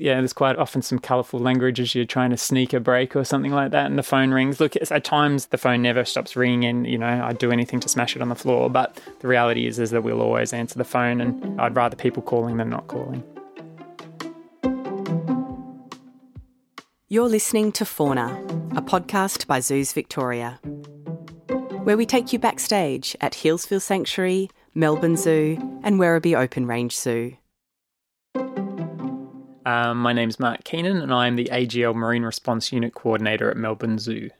Yeah, there's quite often some colourful language as you're trying to sneak a break or something like that, and the phone rings. Look, at times the phone never stops ringing, and you know I'd do anything to smash it on the floor. But the reality is, is that we'll always answer the phone, and I'd rather people calling than not calling. You're listening to Fauna, a podcast by Zoos Victoria, where we take you backstage at Healesville Sanctuary, Melbourne Zoo, and Werribee Open Range Zoo. Um, my name's Mark Keenan, and I'm the AGL Marine Response Unit Coordinator at Melbourne Zoo.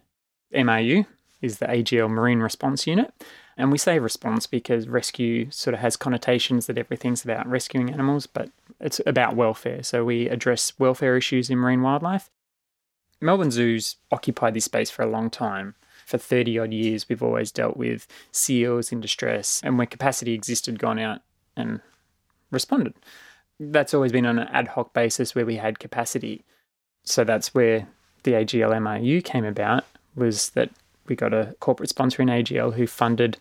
MRU is the AGL Marine Response Unit, and we say response because rescue sort of has connotations that everything's about rescuing animals, but it's about welfare. So we address welfare issues in marine wildlife. Melbourne Zoo's occupied this space for a long time. For 30 odd years, we've always dealt with seals in distress, and when capacity existed, gone out and responded that's always been on an ad hoc basis where we had capacity. So that's where the AGL MRU came about, was that we got a corporate sponsor in AGL who funded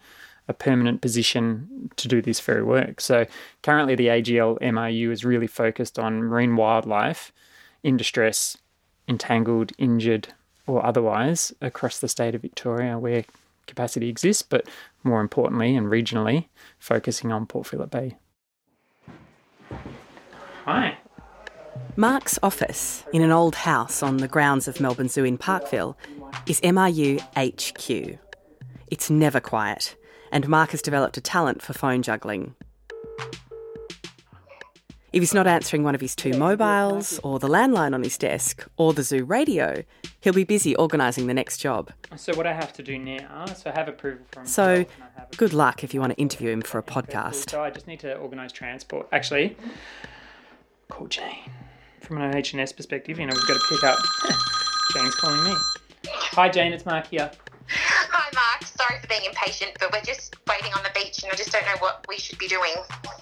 a permanent position to do this very work. So currently the AGL MRU is really focused on marine wildlife in distress, entangled, injured, or otherwise across the state of Victoria where capacity exists, but more importantly and regionally, focusing on Port Phillip Bay. Hi. Mark's office in an old house on the grounds of Melbourne Zoo in Parkville is MRU HQ. It's never quiet, and Mark has developed a talent for phone juggling. If he's not answering one of his two mobiles, or the landline on his desk, or the zoo radio, he'll be busy organising the next job. So, what I have to do now, so I have approval from. So, good luck if you want to interview him for a podcast. So, I just need to organise transport. Actually, call Jane. From an HNS perspective, you know, we've got to pick up. Jane's calling me. Hi, Jane, it's Mark here. Hi, Mark. Sorry for being impatient, but we're just waiting on the beach and I just don't know what we should be doing.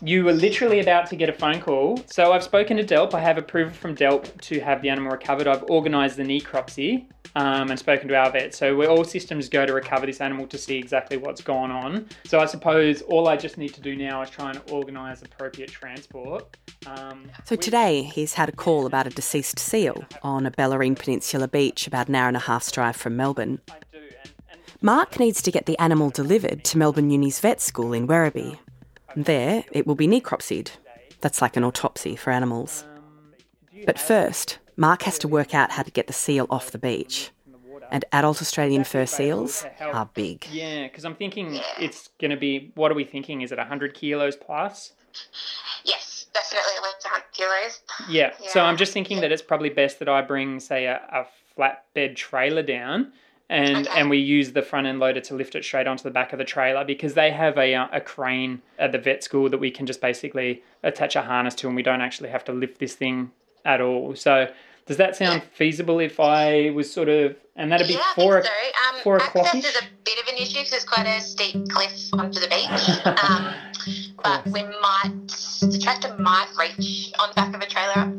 You were literally about to get a phone call. So I've spoken to DELWP. I have approval from DELWP to have the animal recovered. I've organised the necropsy um, and spoken to our vet. So we're all systems go to recover this animal to see exactly what's gone on. So I suppose all I just need to do now is try and organise appropriate transport. Um, so today he's had a call about a deceased seal on a Bellarine Peninsula beach about an hour and a half's drive from Melbourne. Mark needs to get the animal delivered to Melbourne Uni's vet school in Werribee. There, it will be necropsied. That's like an autopsy for animals. But first, Mark has to work out how to get the seal off the beach. And adult Australian fur seals are big. Yeah, because I'm thinking it's going to be, what are we thinking? Is it 100 kilos plus? Yes, definitely at least 100 kilos. Yeah, yeah. so I'm just thinking that it's probably best that I bring, say, a, a flatbed trailer down and okay. and we use the front end loader to lift it straight onto the back of the trailer because they have a uh, a crane at the vet school that we can just basically attach a harness to and we don't actually have to lift this thing at all. So does that sound yeah. feasible if I was sort of and that'd be yeah, four, so. um, four o'clock? Access is a bit of an issue because it's quite a steep cliff onto the beach. um, but we might the tractor might reach on the back of a trailer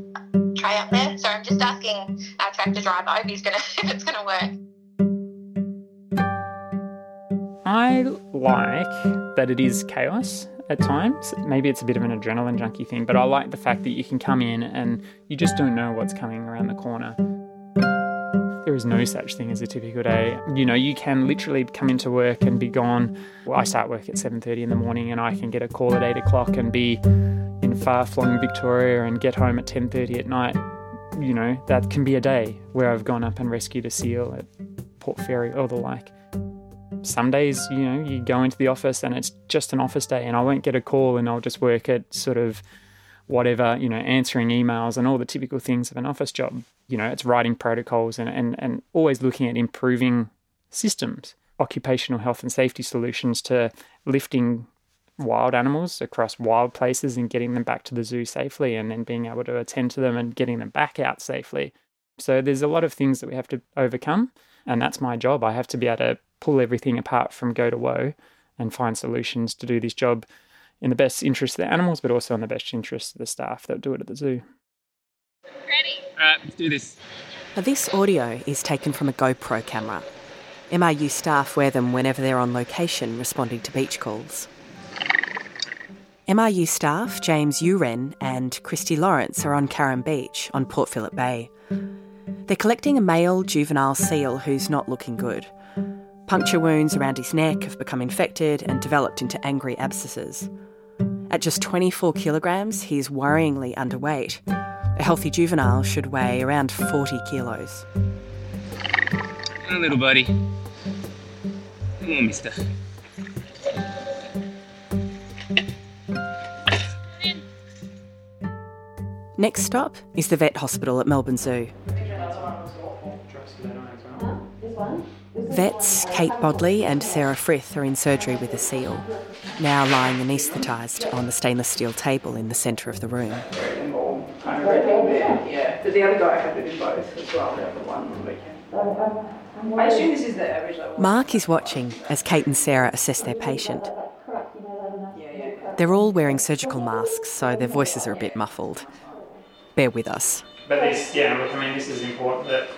tray up there. So I'm just asking our tractor driver if he's gonna if it's gonna work. I like that it is chaos at times. Maybe it's a bit of an adrenaline junkie thing, but I like the fact that you can come in and you just don't know what's coming around the corner. There is no such thing as a typical day. You know, you can literally come into work and be gone. Well, I start work at 7:30 in the morning and I can get a call at 8 o'clock and be in far-flung Victoria and get home at 10:30 at night. You know, that can be a day where I've gone up and rescued a seal at Port Fairy or the like some days, you know, you go into the office and it's just an office day and I won't get a call and I'll just work at sort of whatever, you know, answering emails and all the typical things of an office job. You know, it's writing protocols and, and, and always looking at improving systems, occupational health and safety solutions to lifting wild animals across wild places and getting them back to the zoo safely and then being able to attend to them and getting them back out safely. So there's a lot of things that we have to overcome. And that's my job. I have to be able to pull everything apart from go to woe and find solutions to do this job in the best interest of the animals, but also in the best interest of the staff that do it at the zoo. Ready? All right, let's do this. Now, this audio is taken from a GoPro camera. MRU staff wear them whenever they're on location responding to beach calls. MRU staff James Uren and Christy Lawrence are on Carrum Beach on Port Phillip Bay. They're collecting a male juvenile seal who's not looking good. Puncture wounds around his neck have become infected and developed into angry abscesses. At just 24 kilograms, he is worryingly underweight. A healthy juvenile should weigh around 40 kilos. Come on, little buddy. Come on, mister. Next stop is the vet hospital at Melbourne Zoo. Vets Kate Bodley and Sarah Frith are in surgery with a seal, now lying anaesthetised on the stainless steel table in the centre of the room. Yeah, but the other guy had it in both as well, the other one on the weekend. I assume this is the average level. Mark is watching as Kate and Sarah assess their patient. They're all wearing surgical masks, so their voices are a bit muffled. Bear with us. But this, yeah, look, I mean, this is important that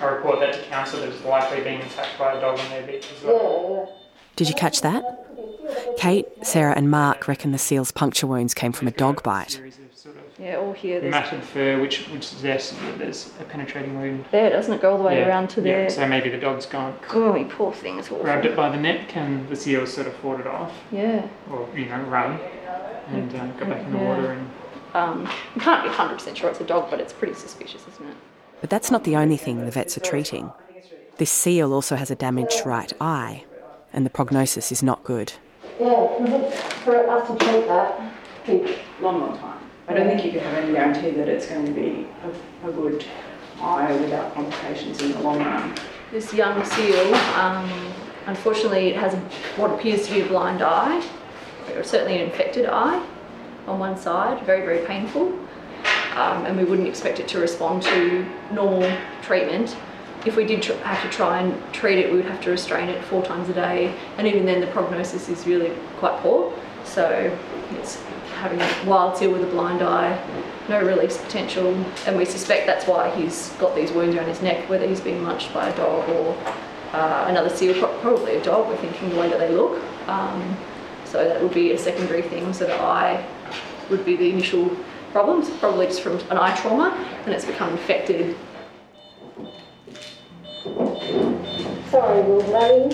I report that to council that it's likely being attacked by a dog on their beach as well. Did you catch that? Kate, Sarah, and Mark reckon the seal's puncture wounds came from a dog bite. Series of sort of Yeah, all here. There's, matted fur, which which suggests that there's a penetrating wound. there, doesn't it go all the way Yeah, around to there? yeah, there? So maybe the dog's gone, Oh, you poor thing, it's awful. grabbed it by the neck, and the seal sort of fought it off, Yeah. or you know, run, and um, got back in the Yeah. water and. Um, you can't be 100% sure it's a dog, but it's pretty suspicious, isn't it? But that's not the only thing the vets are treating. This seal also has a damaged right eye, and the prognosis is not good. Yeah, for us to treat that, Take long, long time. I don't think you can have any guarantee that it's going to be a, a good eye without complications in the long run. This young seal, um, unfortunately, it has what appears to be a blind eye, or certainly an infected eye on one side, very, very painful. Um, and we wouldn't expect it to respond to normal treatment. If we did have to try and treat it, we would have to restrain it four times a day, and even then, the prognosis is really quite poor. So, it's having a wild seal with a blind eye, no release potential, and we suspect that's why he's got these wounds around his neck, whether he's being munched by a dog or uh, another seal, probably a dog, we're thinking the way that they look. Um, so, that would be a secondary thing. So, the eye would be the initial problems, probably just from an eye trauma, and it's become infected. sorry, little.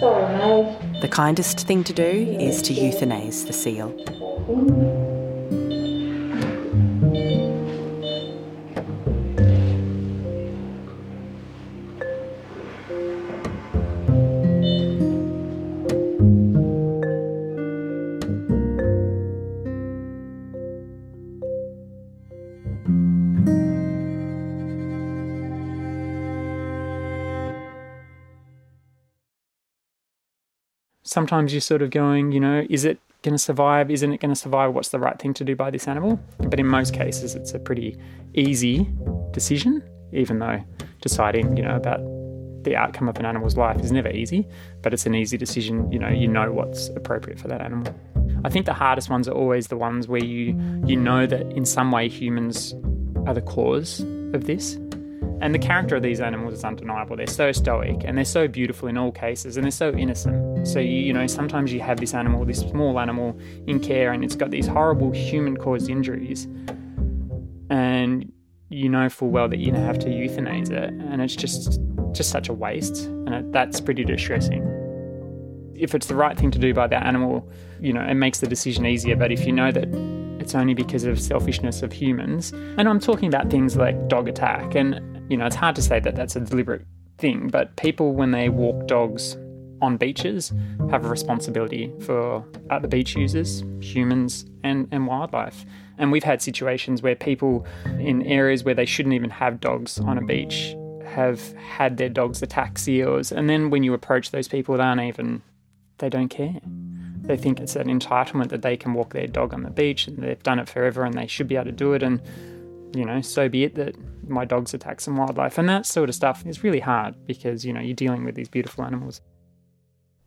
Sorry, mate. The kindest thing to do is to euthanize the seal. Sometimes you're sort of going, you know, is it going to survive? Isn't it going to survive? What's the right thing to do by this animal? But in most cases, it's a pretty easy decision, even though deciding, you know, about the outcome of an animal's life is never easy, but it's an easy decision. You know, you know what's appropriate for that animal. I think the hardest ones are always the ones where you you know that in some way humans are the cause of this. And the character of these animals is undeniable. They're so stoic and they're so beautiful in all cases and they're so innocent. So, you, you know, sometimes you have this animal, this small animal in care and it's got these horrible human caused injuries. And you know full well that you have to euthanize it. And it's just just such a waste. And it, that's pretty distressing. If it's the right thing to do by that animal, you know, it makes the decision easier. But if you know that it's only because of selfishness of humans. And I'm talking about things like dog attack. And, you know, it's hard to say that that's a deliberate thing, but people, when they walk dogs on beaches, have a responsibility for other beach users, humans, and, and wildlife. And we've had situations where people in areas where they shouldn't even have dogs on a beach have had their dogs attack seals. And then when you approach those people, they aren't even, they don't care. They think it's an entitlement that they can walk their dog on the beach and they've done it forever and they should be able to do it. And, you know, so be it that my dogs attack some wildlife. And that sort of stuff is really hard because, you know, you're dealing with these beautiful animals.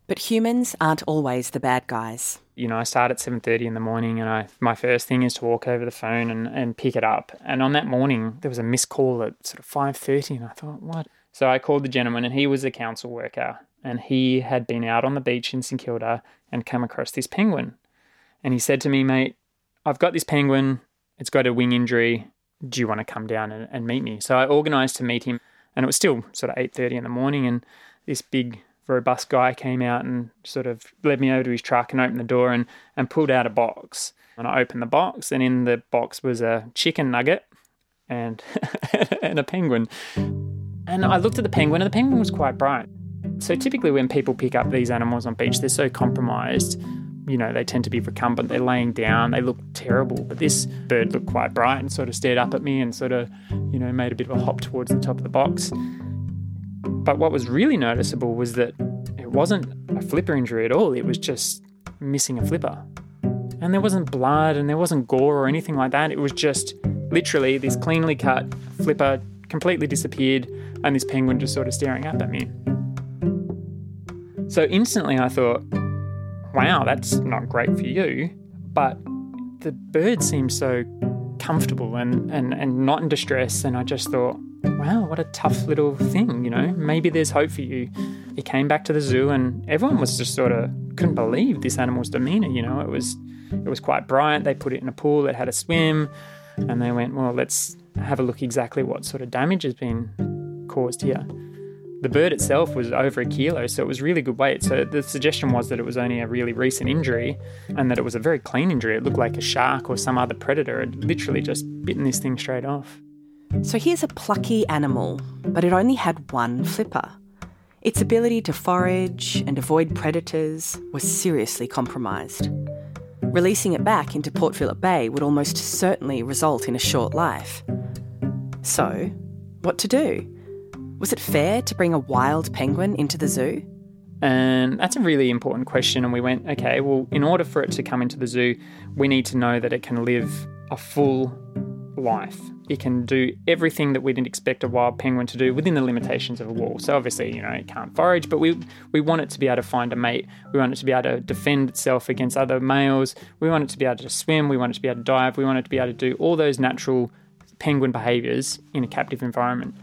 But humans aren't always the bad guys. You know, I start at 7.30 in the morning and I my first thing is to walk over the phone and, and pick it up. And on that morning, there was a missed call at sort of 5.30 and I thought, what? So I called the gentleman and he was a council worker and he had been out on the beach in St Kilda and come across this penguin. And he said to me, mate, I've got this penguin. It's got a wing injury. Do you want to come down and, and meet me? So I organised to meet him, and it was still sort of eight thirty in the morning. And this big, robust guy came out and sort of led me over to his truck and opened the door and and pulled out a box. And I opened the box, and in the box was a chicken nugget and and a penguin. And I looked at the penguin, and the penguin was quite bright. So typically, when people pick up these animals on beach, they're so compromised you know, they tend to be recumbent, they're laying down, they look terrible. But this bird looked quite bright and sort of stared up at me and sort of, you know, made a bit of a hop towards the top of the box. But what was really noticeable was that it wasn't a flipper injury at all, it was just missing a flipper. And there wasn't blood and there wasn't gore or anything like that. It was just literally this cleanly cut flipper completely disappeared and this penguin just sort of staring up at me. So instantly I thought, wow, that's not great for you. But the bird seemed so comfortable and, and, and not in distress. And I just thought, wow, what a tough little thing, you know? Maybe there's hope for you. He came back to the zoo and everyone was just sort of couldn't believe this animal's demeanor, you know? It was it was quite bright. They put it in a pool that had a swim and they went, well, let's have a look exactly what sort of damage has been caused here. The bird itself was over a kilo, so it was really good weight. So the suggestion was that it was only a really recent injury and that it was a very clean injury. It looked like a shark or some other predator had literally just bitten this thing straight off. So here's a plucky animal, but it only had one flipper. Its ability to forage and avoid predators was seriously compromised. Releasing it back into Port Phillip Bay would almost certainly result in a short life. So, what to do? Was it fair to bring a wild penguin into the zoo? And that's a really important question. And we went, okay, well, in order for it to come into the zoo, we need to know that it can live a full life. It can do everything that we didn't expect a wild penguin to do within the limitations of a wall. So obviously, you know, it can't forage, but we we want it to be able to find a mate. We want it to be able to defend itself against other males. We want it to be able to swim. We want it to be able to dive. We want it to be able to do all those natural penguin behaviors in a captive environment.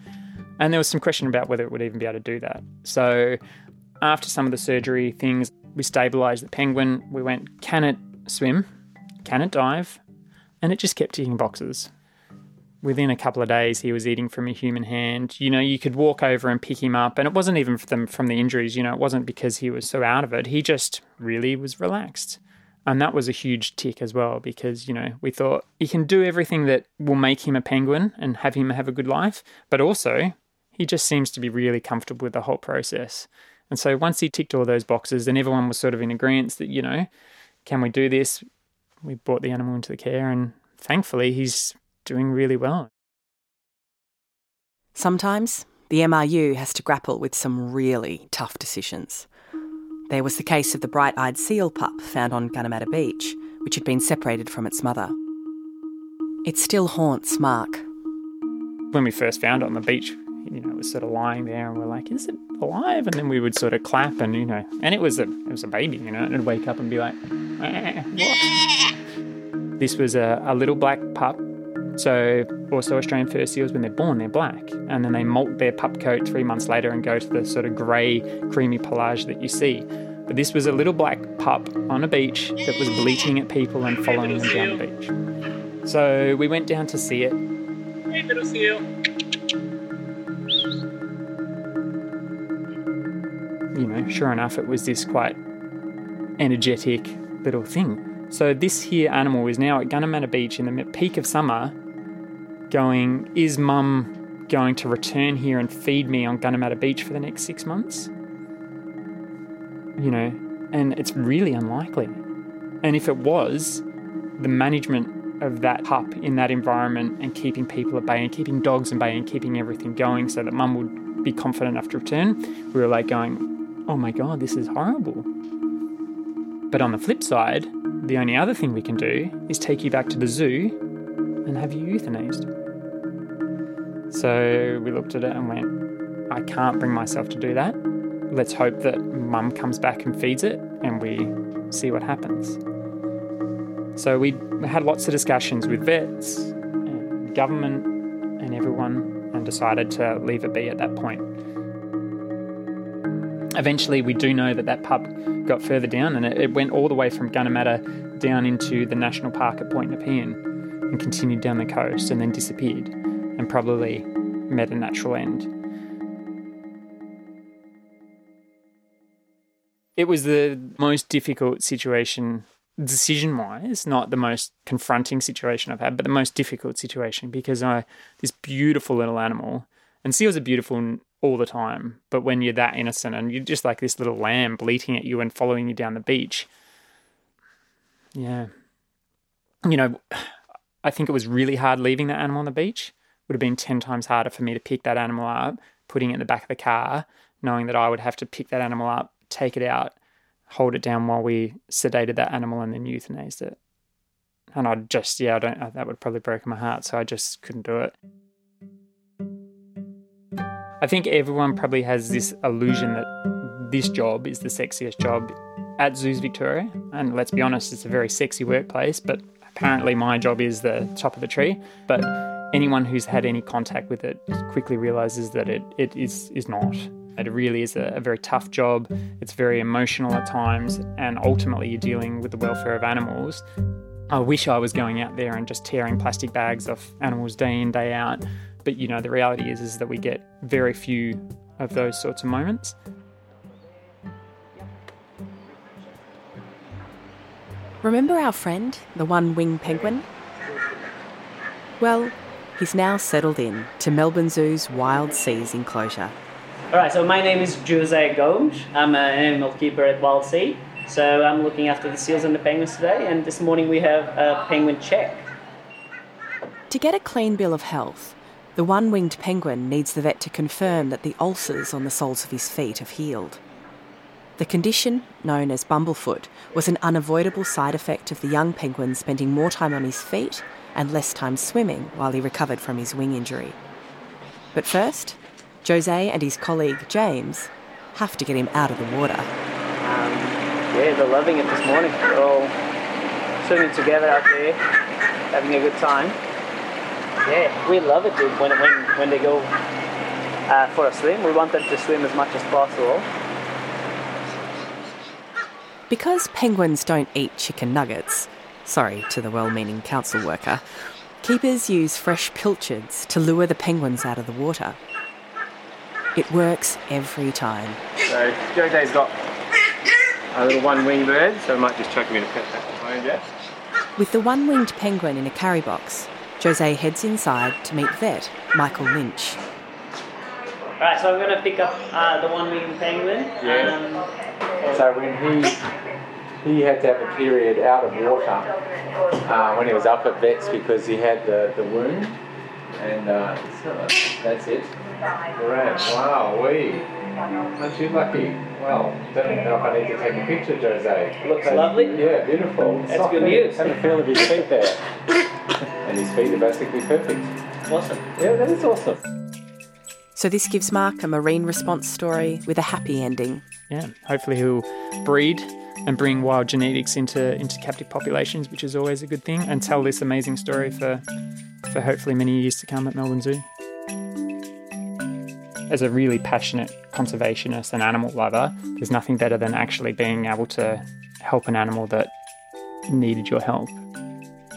And there was some question about whether it would even be able to do that. So after some of the surgery things, we stabilized the penguin. We went, can it swim? Can it dive? And it just kept ticking boxes. Within a couple of days, he was eating from a human hand. You know, you could walk over and pick him up, and it wasn't even from, from the injuries. You know, it wasn't because he was so out of it. He just really was relaxed. And that was a huge tick as well because, you know, we thought he can do everything that will make him a penguin and have him have a good life, but also he just seems to be really comfortable with the whole process. And so once he ticked all those boxes, then everyone was sort of in agreement that, you know, can we do this? We brought the animal into the care, and thankfully, he's doing really well. Sometimes the MRU has to grapple with some really tough decisions. There was the case of the bright eyed seal pup found on Gunnamatta Beach, which had been separated from its mother. It still haunts Mark. When we first found it on the beach, you know, was sort of lying there, and we're like, "Is it alive?" And then we would sort of clap, and you know, and it was a it was a baby, you know, and it'd wake up and be like, eh? This was a, a little black pup. So also Australian fur seals, when they're born, they're black, and then they molt their pup coat three months later and go to the sort of grey, creamy pelage that you see. But this was a little black pup on a beach that was bleating at people and following them down the beach. So we went down to see it. Hey, little seal. You know, sure enough, it was this quite energetic little thing. So this here animal is now at Gunnamatta Beach in the peak of summer, going, is mum going to return here and feed me on Gunnamatta Beach for the next six months? You know, and it's really unlikely. And if it was, the management of that pup in that environment and keeping people at bay and keeping dogs at bay and keeping everything going so that mum would be confident enough to return, we were like going, oh my god, this is horrible. But on the flip side, the only other thing we can do is take you back to the zoo and have you euthanized. So we looked at it and went, I can't bring myself to do that. Let's hope that mum comes back and feeds it and we see what happens. So we had lots of discussions with vets, and government, and everyone, and decided to leave it be at that point. Eventually, we do know that that pup got further down and it, it went all the way from Gunnamatta down into the national park at Point Nepean and continued down the coast and then disappeared and probably met a natural end. It was the most difficult situation decision wise, not the most confronting situation I've had, but the most difficult situation because I this beautiful little animal and seals are beautiful all the time, but when you're that innocent and you're just like this little lamb bleating at you and following you down the beach, yeah, you know, I think it was really hard leaving that animal on the beach. Would have been ten times harder for me to pick that animal up, putting it in the back of the car, knowing that I would have to pick that animal up, take it out, hold it down while we sedated that animal and then euthanized it. And I just, yeah, I don't, that would probably break my heart. So I just couldn't do it. I think everyone mm. probably has this illusion that this job is the sexiest job at Zoos Victoria. And let's be honest, it's a very sexy workplace, but apparently my job is the top of the tree. But anyone who's had any contact with it quickly realizes that it, it is, is not. It really is a, a, very tough job. It's very emotional at times, and ultimately, you're dealing with the welfare of animals. I wish I was going out there and just tearing plastic bags off animals day in, day out. But you know, the reality is, is that we get very few of those sorts of moments. Remember our friend, the one winged penguin? Well, he's now settled in to Melbourne Zoo's Wild Seas enclosure. All right, so my name is Jose Gomes. I'm an animal keeper at Wild Sea. So I'm looking after the seals and the penguins today, and this morning we have a penguin check. To get a clean bill of health, the one winged penguin needs the vet to confirm that the ulcers on the soles of his feet have healed. The condition, known as bumblefoot, was an unavoidable side effect of the young penguin spending more time on his feet and less time swimming while he recovered from his wing injury. But first, Jose and his colleague James have to get him out of the water. Um, yeah, they're loving it this morning. They're all swimming together out there, having a good time. Yeah, we love it, dude. When when when they go uh, for a swim, we want them to swim as much as possible. Because penguins don't eat chicken nuggets, sorry to the well-meaning council worker, keepers use fresh pilchards to lure the penguins out of the water. It works every time. So Jose's got a little one-winged bird, so I might just chuck him in a pet home, yeah? With the one-winged penguin in a carry box, Jose heads inside to meet vet Michael Lynch. Right, so I'm going to pick up uh, the one-winged penguin. Yeah. Um, so when he he had to have a period out of water uh, when he was up at vets because he had the, the wound, and uh, that's it. Great. Wow, we. Aren't you lucky? Well, don't even know if I need to take a picture, Jose. Looks lovely. Yeah, beautiful. That's Soft good news. Have a feel of his feet there. and his feet are basically perfect. Awesome. Yeah, that is awesome. So this gives Mark a marine response story with a happy ending. Yeah, hopefully he'll breed and bring wild genetics into into captive populations, which is always a good thing, and tell this amazing story for for hopefully many years to come at Melbourne Zoo as a really passionate conservationist and animal lover, there's nothing better than actually being able to help an animal that needed your help.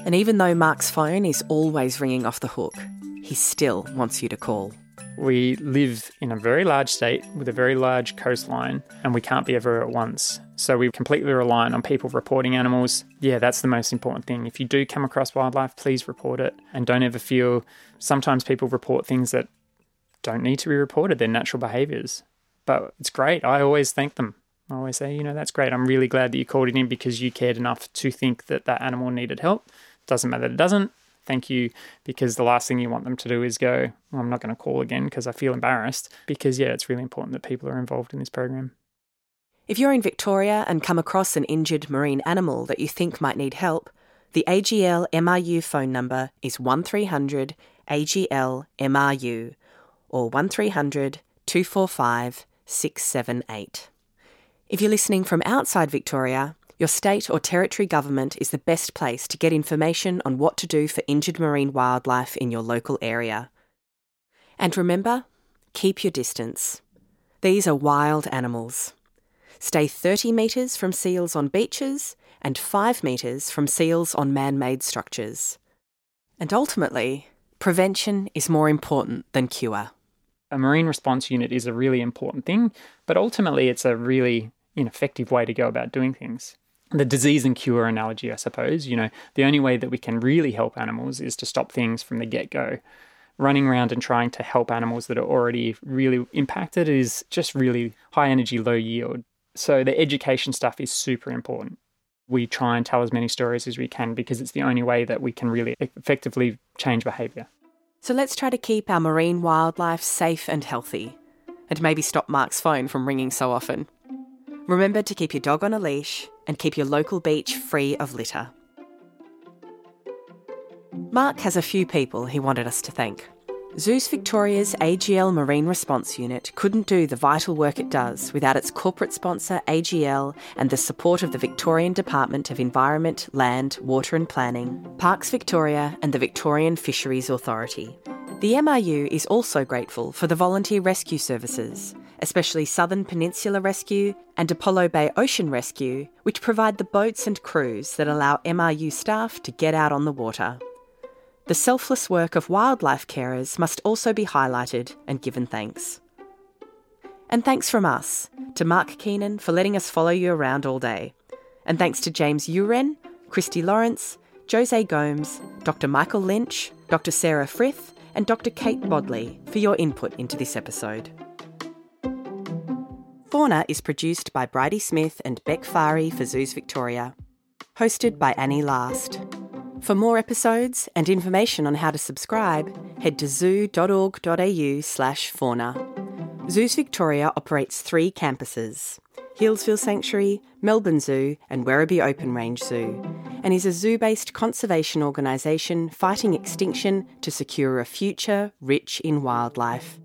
And even though Mark's phone is always ringing off the hook, he still wants you to call. We live in a very large state with a very large coastline, and we can't be everywhere at once. So we completely rely on people reporting animals. Yeah, that's the most important thing. If you do come across wildlife, please report it and don't ever feel. Sometimes people report things that don't need to be reported. They're natural behaviors. But it's great. I always thank them. I always say, you know, that's great. I'm really glad that you called it in because you cared enough to think that that animal needed help. Doesn't matter that it doesn't. Thank you, because the last thing you want them to do is go, well, I'm not going to call again because I feel embarrassed. Because, yeah, it's really important that people are involved in this program. If you're in Victoria and come across an injured marine animal that you think might need help, the AGL MRU phone number is 1300 AGL MRU or 1300 245 678. If you're listening from outside Victoria, your state or territory government is the best place to get information on what to do for injured marine wildlife in your local area. And remember, keep your distance. These are wild animals. Stay 30 metres from seals on beaches and 5 metres from seals on man made structures. And ultimately, prevention is more important than cure. A marine response unit is a really important thing, but ultimately it's a really ineffective way to go about doing things. The disease and cure analogy, I suppose, you know, the only way that we can really help animals is to stop things from the get go. Running around and trying to help animals that are already really impacted is just really high energy, low yield. So the education stuff is super important we try and tell as many stories as we can because it's the only way that we can really effectively change behaviour. So let's try to keep our marine wildlife safe and healthy, and maybe stop Mark's phone from ringing so often. Remember to keep your dog on a leash and keep your local beach free of litter. Mark has a few people he wanted us to thank. Zoos Victoria's AGL Marine Response Unit couldn't do the vital work it does without its corporate sponsor AGL and the support of the Victorian Department of Environment, Land, Water and Planning, Parks Victoria, and the Victorian Fisheries Authority. The MRU is also grateful for the volunteer rescue services, especially Southern Peninsula Rescue and Apollo Bay Ocean Rescue, which provide the boats and crews that allow MRU staff to get out on the water. The selfless work of wildlife carers must also be highlighted and given thanks. And thanks from us to Mark Keenan for letting us follow you around all day. And thanks to James Uren, Christy Lawrence, Jose Gomes, Dr. Michael Lynch, Dr. Sarah Frith, and Dr. Kate Bodley for your input into this episode. Fauna is produced by Bridie Smith and Beck Fari for Zoos Victoria. Hosted by Annie Last. For more episodes and information on how to subscribe, head to zoo.org.au slash fauna. Zoos Victoria operates three campuses Healesville Sanctuary, Melbourne Zoo, and Werribee Open Range Zoo, and is a zoo based conservation organisation fighting extinction to secure a future rich in wildlife.